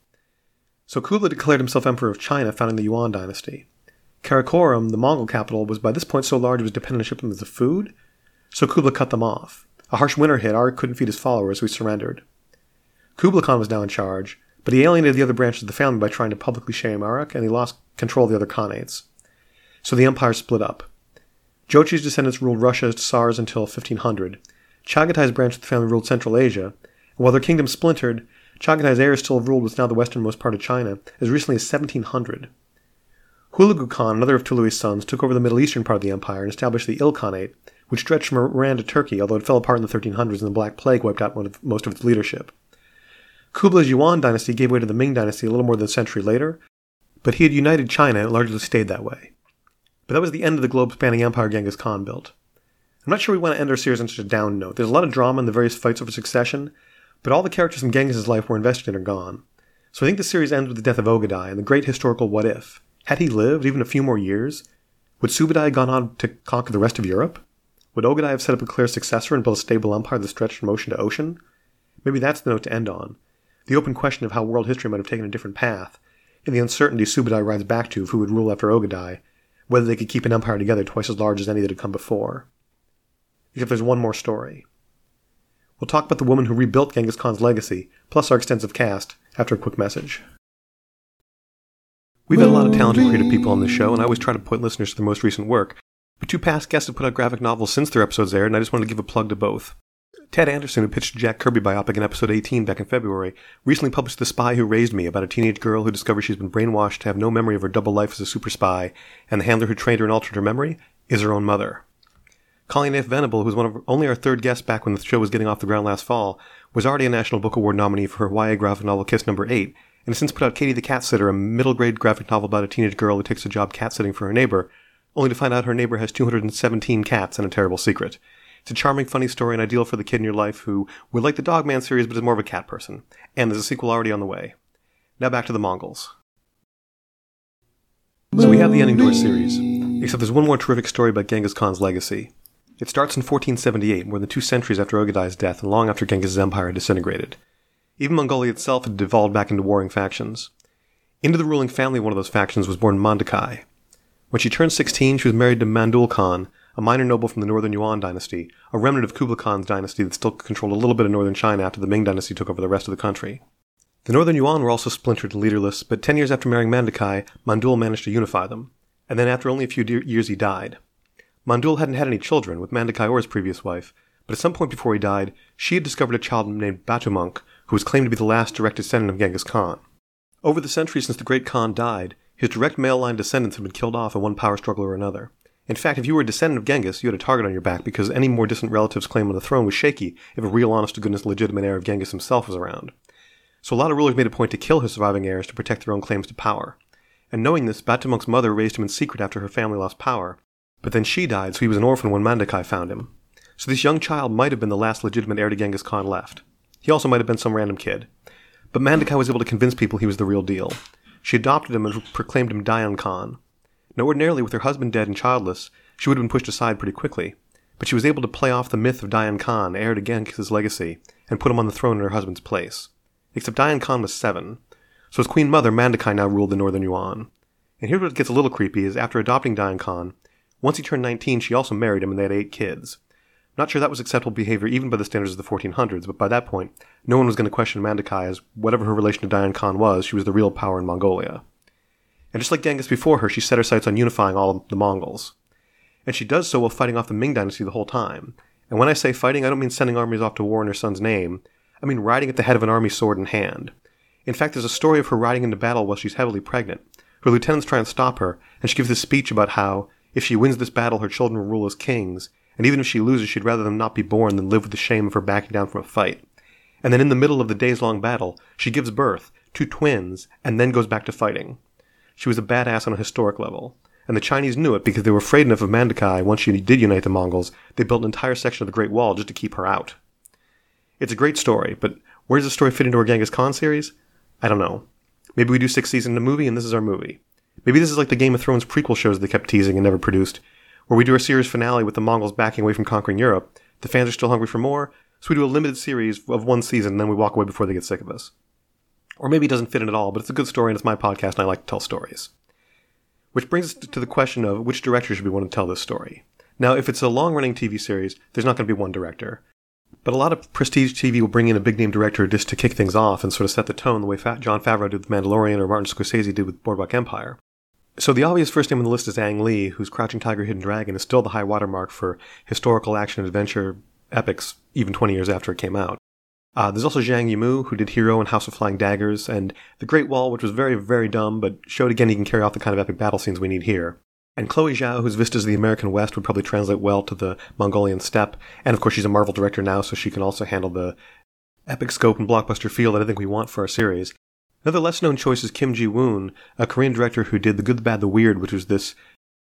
So Kublai declared himself emperor of China, founding the Yuan dynasty. Karakorum, the Mongol capital, was by this point so large it was dependent on shipments of food, so Kublai cut them off. A harsh winter hit, Arik couldn't feed his followers, so he surrendered. Kublai Khan was now in charge, but he alienated the other branches of the family by trying to publicly shame Arik, and he lost control of the other Khanates. So the empire split up. Jochi's descendants ruled Russia as Tsars until 1500. Chagatai's branch of the family ruled Central Asia, and while their kingdom splintered, Chagatai's heirs still ruled what's now the westernmost part of China as recently as 1700. Hulagu Khan, another of Tolui's sons, took over the Middle Eastern part of the empire and established the Ilkhanate, which stretched from Iran to Turkey, although it fell apart in the 1300s and the Black Plague wiped out of, most of its leadership. Kublai's Yuan dynasty gave way to the Ming dynasty a little more than a century later, but he had united China and largely stayed that way. But that was the end of the globe spanning empire Genghis Khan built. I'm not sure we want to end our series on such a down note. There's a lot of drama in the various fights over succession, but all the characters from Genghis' life we're invested in are gone. So I think the series ends with the death of Ogadai and the great historical what if. Had he lived even a few more years, would Subadai have gone on to conquer the rest of Europe? Would Ogadai have set up a clear successor and built a stable empire that stretched from ocean to ocean? Maybe that's the note to end on. The open question of how world history might have taken a different path, and the uncertainty Subadai rides back to of who would rule after Ogadai, whether they could keep an empire together twice as large as any that had come before. Except there's one more story. We'll talk about the woman who rebuilt Genghis Khan's legacy, plus our extensive cast, after a quick message. We've had a lot of talented creative people on this show, and I always try to point listeners to their most recent work. But two past guests have put out graphic novels since their episodes aired, and I just wanted to give a plug to both. Ted Anderson, who pitched Jack Kirby biopic in episode 18 back in February, recently published The Spy Who Raised Me about a teenage girl who discovers she's been brainwashed to have no memory of her double life as a super spy, and the handler who trained her and altered her memory is her own mother. Colleen F. Venable, who was one of only our third guest back when the show was getting off the ground last fall, was already a National Book Award nominee for her YA graphic novel Kiss Number 8, and has since put out Katie the Cat Sitter, a middle grade graphic novel about a teenage girl who takes a job cat sitting for her neighbor, only to find out her neighbor has 217 cats and a terrible secret. It's a charming, funny story and ideal for the kid in your life who would like the Dogman series but is more of a cat person. And there's a sequel already on the way. Now back to the Mongols. So we have the ending to our series, except there's one more terrific story about Genghis Khan's legacy. It starts in 1478, more than two centuries after Ogadai's death and long after Genghis' empire had disintegrated. Even Mongolia itself had devolved back into warring factions. Into the ruling family of one of those factions was born Mandakai. When she turned 16, she was married to Mandul Khan, a minor noble from the northern Yuan dynasty, a remnant of Kublai Khan's dynasty that still controlled a little bit of northern China after the Ming dynasty took over the rest of the country. The northern Yuan were also splintered and leaderless, but ten years after marrying Mandakai, Mandul managed to unify them. And then after only a few de- years he died. Mandul hadn't had any children with Mandakai or his previous wife, but at some point before he died, she had discovered a child named Batumunk, who was claimed to be the last direct descendant of Genghis Khan. Over the centuries since the great Khan died, his direct male line descendants had been killed off in one power struggle or another. In fact, if you were a descendant of Genghis, you had a target on your back because any more distant relative's claim on the throne was shaky if a real honest to goodness legitimate heir of Genghis himself was around. So a lot of rulers made a point to kill his surviving heirs to protect their own claims to power. And knowing this, Batumunk's mother raised him in secret after her family lost power. But then she died, so he was an orphan when Mandakai found him. So this young child might have been the last legitimate heir to Genghis Khan left. He also might have been some random kid. But Mandakai was able to convince people he was the real deal. She adopted him and proclaimed him Dayan Khan. Now, ordinarily, with her husband dead and childless, she would have been pushed aside pretty quickly, but she was able to play off the myth of Dayan Khan, heir to Genghis' legacy, and put him on the throne in her husband's place. Except Dayan Khan was seven, so as queen mother, Mandakai now ruled the northern Yuan. And here's what gets a little creepy is after adopting Dayan Khan, once he turned 19, she also married him and they had eight kids. Not sure that was acceptable behavior even by the standards of the 1400s, but by that point, no one was going to question Mandakai as whatever her relation to Dayan Khan was, she was the real power in Mongolia. And just like Genghis before her, she set her sights on unifying all the Mongols. And she does so while fighting off the Ming Dynasty the whole time. And when I say fighting, I don't mean sending armies off to war in her son's name. I mean riding at the head of an army sword in hand. In fact, there's a story of her riding into battle while she's heavily pregnant. Her lieutenants try and stop her, and she gives this speech about how, if she wins this battle, her children will rule as kings, and even if she loses, she'd rather them not be born than live with the shame of her backing down from a fight. And then in the middle of the days long battle, she gives birth to twins and then goes back to fighting. She was a badass on a historic level. And the Chinese knew it because they were afraid enough of Mandakai once she did unite the Mongols, they built an entire section of the Great Wall just to keep her out. It's a great story, but where does the story fit into our Genghis Khan series? I don't know. Maybe we do six seasons in a movie and this is our movie. Maybe this is like the Game of Thrones prequel shows they kept teasing and never produced, where we do a series finale with the Mongols backing away from conquering Europe. The fans are still hungry for more, so we do a limited series of one season and then we walk away before they get sick of us. Or maybe it doesn't fit in at all, but it's a good story and it's my podcast and I like to tell stories. Which brings us to the question of which director should we want to tell this story. Now, if it's a long running TV series, there's not going to be one director. But a lot of prestige TV will bring in a big name director just to kick things off and sort of set the tone the way Jon Favreau did with Mandalorian or Martin Scorsese did with Boardwalk Empire. So the obvious first name on the list is Ang Lee, whose Crouching Tiger, Hidden Dragon is still the high watermark for historical action adventure epics, even 20 years after it came out. Uh, there's also Zhang Yimou, who did Hero and House of Flying Daggers, and The Great Wall, which was very, very dumb, but showed again he can carry off the kind of epic battle scenes we need here. And Chloe Zhao, whose Vistas of the American West would probably translate well to the Mongolian steppe. And of course, she's a Marvel director now, so she can also handle the epic scope and blockbuster feel that I think we want for our series. Another less known choice is Kim Ji Woon, a Korean director who did The Good, the Bad, the Weird, which was this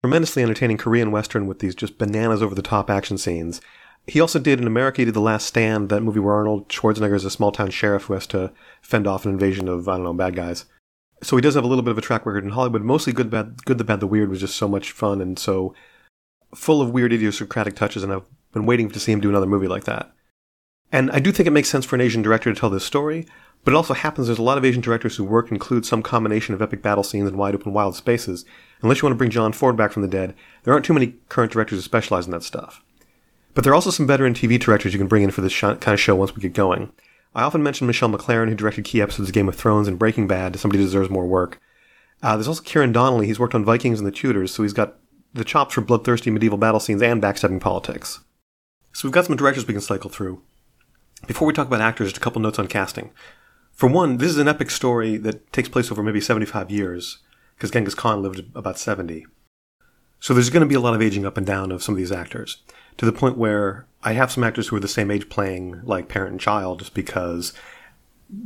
tremendously entertaining Korean Western with these just bananas over the top action scenes. He also did in America, he did The Last Stand, that movie where Arnold Schwarzenegger is a small town sheriff who has to fend off an invasion of, I don't know, bad guys. So he does have a little bit of a track record in Hollywood. Mostly Good, Bad, Good, the Bad, the Weird was just so much fun and so full of weird idiosyncratic touches, and I've been waiting to see him do another movie like that. And I do think it makes sense for an Asian director to tell this story, but it also happens there's a lot of Asian directors who work include some combination of epic battle scenes and wide open wild spaces. Unless you want to bring John Ford back from the dead, there aren't too many current directors who specialize in that stuff. But there are also some veteran TV directors you can bring in for this sh- kind of show once we get going. I often mention Michelle MacLaren, who directed key episodes of Game of Thrones and Breaking Bad. Somebody deserves more work. Uh, there's also Ciaran Donnelly. He's worked on Vikings and the Tudors, so he's got the chops for bloodthirsty medieval battle scenes and backstabbing politics. So we've got some directors we can cycle through. Before we talk about actors, just a couple notes on casting. For one, this is an epic story that takes place over maybe 75 years, because Genghis Khan lived about 70. So there's going to be a lot of aging up and down of some of these actors to the point where I have some actors who are the same age playing like parent and child just because,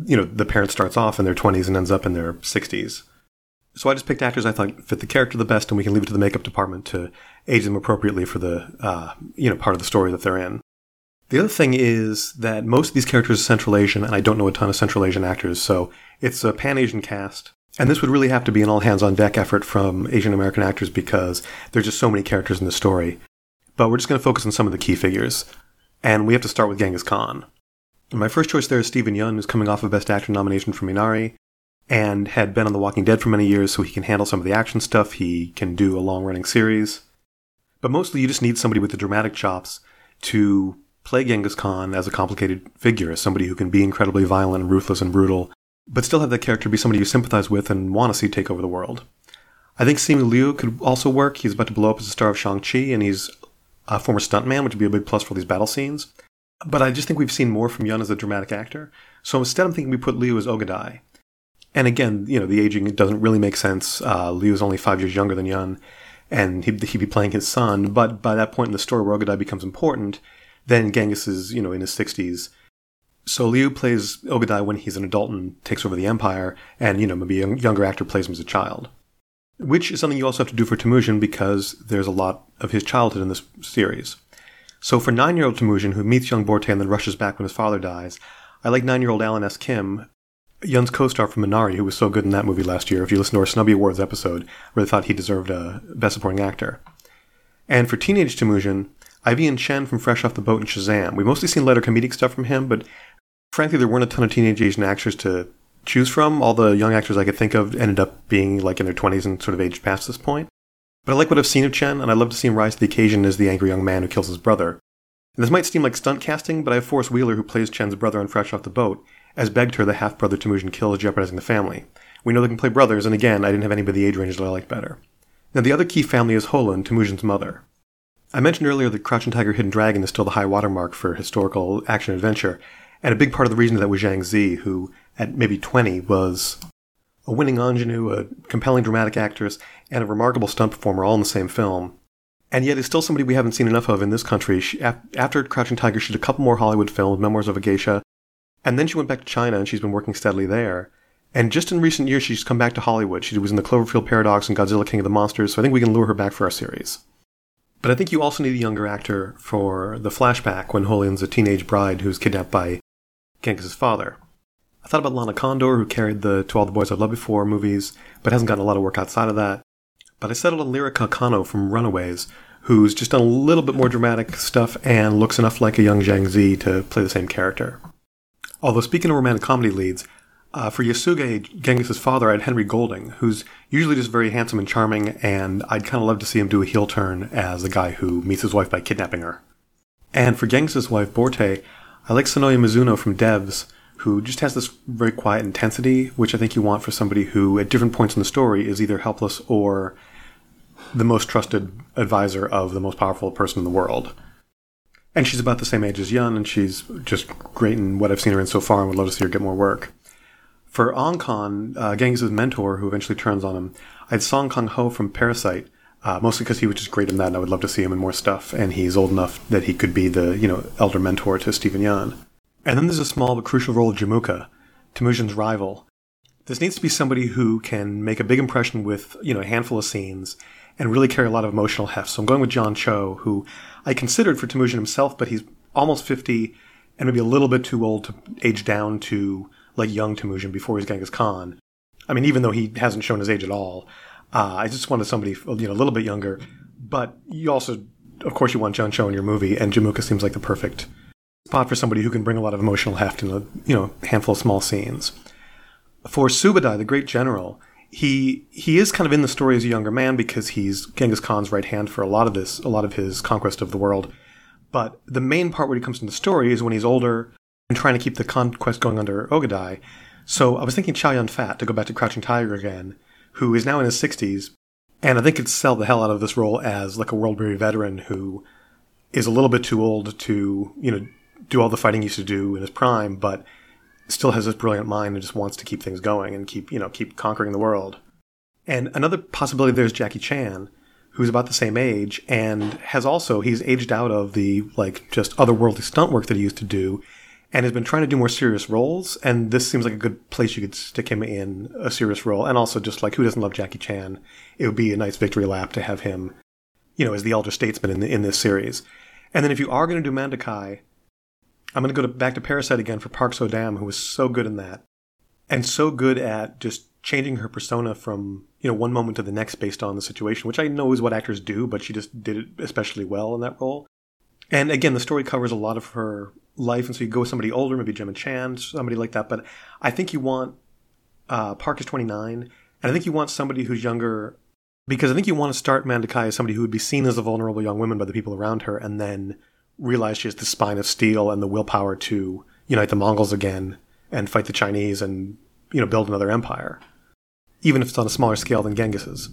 you know, the parent starts off in their 20s and ends up in their 60s. So I just picked actors I thought fit the character the best, and we can leave it to the makeup department to age them appropriately for the, uh, you know, part of the story that they're in. The other thing is that most of these characters are Central Asian, and I don't know a ton of Central Asian actors, so it's a Pan Asian cast. And this would really have to be an all hands on deck effort from Asian American actors because there's just so many characters in the story but we're just going to focus on some of the key figures. And we have to start with Genghis Khan. My first choice there is Steven Yeun, who's coming off a Best Actor nomination for Minari, and had been on The Walking Dead for many years, so he can handle some of the action stuff. He can do a long running series. But mostly, you just need somebody with the dramatic chops to play Genghis Khan as a complicated figure, as somebody who can be incredibly violent and ruthless and brutal, but still have that character be somebody you sympathize with and want to see take over the world. I think Simu Liu could also work. He's about to blow up as the star of Shang-Chi, and he's a former stuntman, which would be a big plus for these battle scenes. But I just think we've seen more from Yeun as a dramatic actor. So instead, I'm thinking we put Liu as Ogadai. And again, you know, the aging doesn't really make sense. Uh, Liu is only five years younger than Yeun, and he'd, he'd be playing his son. But by that point in the story where Ogadai becomes important, then Genghis is, you know, in his 60s. So Liu plays Ogadai when he's an adult and takes over the empire, and, you know, maybe a younger actor plays him as a child which is something you also have to do for Temujin because there's a lot of his childhood in this series. So for nine-year-old Temujin, who meets young Borte and then rushes back when his father dies, I like nine-year-old Alan S. Kim, Yeun's co-star from Minari, who was so good in that movie last year. If you listen to our Snubby Awards episode, where they thought he deserved a Best Supporting Actor. And for teenage Temujin, I've Ian Chen from Fresh Off the Boat and Shazam. We've mostly seen lighter comedic stuff from him, but frankly, there weren't a ton of teenage Asian actors to choose from. All the young actors I could think of ended up being like in their 20s and sort of aged past this point. But I like what I've seen of Chen, and I'd love to see him rise to the occasion as the angry young man who kills his brother. And this might seem like stunt casting, but I have Forrest Wheeler, who plays Chen's brother on Fresh Off the Boat, as Begtar, the half brother Temujin kills, jeopardizing the family. We know they can play brothers, and again, I didn't have anybody the age range that I liked better. Now, the other key family is Holan, Temujin's mother. I mentioned earlier that Crouching Tiger, Hidden Dragon is still the high watermark for historical action adventure, and a big part of the reason that was Zhang Ziyi, who at maybe 20 was a winning ingenue, a compelling dramatic actress, and a remarkable stunt performer all in the same film. And yet is still somebody we haven't seen enough of in this country. She, after Crouching Tiger, she did a couple more Hollywood films, Memoirs of a Geisha, and then she went back to China and she's been working steadily there. And just in recent years, she's come back to Hollywood. She was in the Cloverfield Paradox and Godzilla King of the Monsters, so I think we can lure her back for our series. But I think you also need a younger actor for the flashback when Holan's a teenage bride who's kidnapped by Genghis' father. I thought about Lana Condor, who carried the To All the Boys I've Loved Before movies, but hasn't gotten a lot of work outside of that. But I settled on Lyrica Okano from Runaways, who's just done a little bit more dramatic stuff and looks enough like a young Zhang Ziyi to play the same character. Although speaking of romantic comedy leads, uh, for Yasuge, Genghis' father, I had Henry Golding, who's usually just very handsome and charming, and I'd kind of love to see him do a heel turn as a guy who meets his wife by kidnapping her. And for Genghis' wife, Borte, I like Sonoya Mizuno from Devs, who just has this very quiet intensity, which I think you want for somebody who, at different points in the story, is either helpless or the most trusted advisor of the most powerful person in the world. And she's about the same age as Yeun, and she's just great in what I've seen her in so far, and would love to see her get more work. For Ong uh, mentor, who eventually turns on him, I had Song Kang Ho from Parasite, uh, mostly because he was just great in that, and I would love to see him in more stuff. And he's old enough that he could be the you know elder mentor to Steven Yeun. And then there's a small but crucial role of Jamuka, Temujin's rival. This needs to be somebody who can make a big impression with, you know, a handful of scenes and really carry a lot of emotional heft. So I'm going with John Cho, who I considered for Temujin himself, but he's almost 50 and maybe a little bit too old to age down to like young Temujin before he's Genghis Khan. I mean, even though he hasn't shown his age at all, uh, I just wanted somebody, you know, a little bit younger. But you also, of course, you want John Cho in your movie, and Jamuka seems like the perfect spot for somebody who can bring a lot of emotional heft in a you know handful of small scenes. For Subadai, the great general, he he is kind of in the story as a younger man because he's Genghis Khan's right hand for a lot of this, a lot of his conquest of the world. But the main part where he comes into the story is when he's older and trying to keep the conquest going under Ogadai. So I was thinking Chow Yun Fat to go back to Crouching Tiger again, who is now in his sixties, and I think could sell the hell out of this role as like a world weary veteran who is a little bit too old to you know do all the fighting he used to do in his prime, but still has this brilliant mind and just wants to keep things going and keep, you know, keep conquering the world. And another possibility there's Jackie Chan, who's about the same age and has also he's aged out of the like just otherworldly stunt work that he used to do and has been trying to do more serious roles and this seems like a good place you could stick him in a serious role. And also just like who doesn't love Jackie Chan? It would be a nice victory lap to have him you know as the elder statesman in the, in this series. And then if you are going to do Mandakai I'm going to go to, back to Parasite again for Park So Dam, who was so good in that, and so good at just changing her persona from you know one moment to the next based on the situation, which I know is what actors do, but she just did it especially well in that role. And again, the story covers a lot of her life, and so you go with somebody older, maybe Gemma Chan, somebody like that. But I think you want uh, Park is 29, and I think you want somebody who's younger because I think you want to start Mandakai as somebody who would be seen as a vulnerable young woman by the people around her, and then realize she has the spine of steel and the willpower to unite the Mongols again and fight the Chinese and you know build another empire, even if it's on a smaller scale than Genghis's.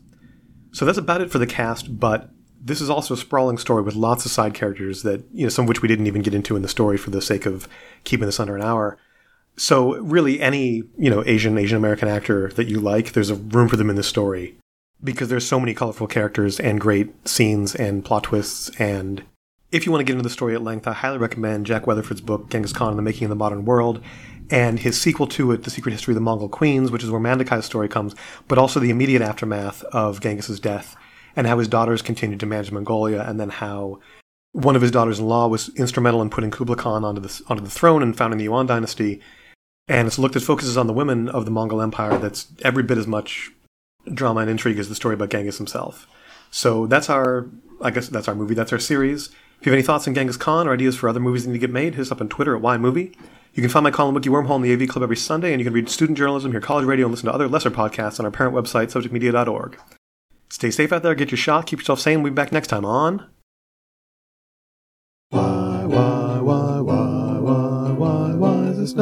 So that's about it for the cast, but this is also a sprawling story with lots of side characters that you know some of which we didn't even get into in the story for the sake of keeping this under an hour. So really, any you know Asian Asian American actor that you like, there's a room for them in this story because there's so many colorful characters and great scenes and plot twists and if you want to get into the story at length, I highly recommend Jack Weatherford's book, Genghis Khan and the Making of the Modern World, and his sequel to it, The Secret History of the Mongol Queens, which is where Mandakai's story comes, but also the immediate aftermath of Genghis's death and how his daughters continued to manage Mongolia, and then how one of his daughters-in-law was instrumental in putting Kublai Khan onto the, onto the throne and founding the Yuan dynasty. And it's a look that focuses on the women of the Mongol Empire that's every bit as much drama and intrigue as the story about Genghis himself. So that's our, I guess that's our movie, that's our series. If you have any thoughts on Genghis Khan or ideas for other movies that need to get made, hit us up on Twitter at YMovie. You can find my column Wiki Wormhole in the AV Club every Sunday, and you can read student journalism, hear college radio, and listen to other lesser podcasts on our parent website, subjectmedia.org. Stay safe out there, get your shot, keep yourself sane. We'll be back next time on. Why, why, why, why, why, why, why is?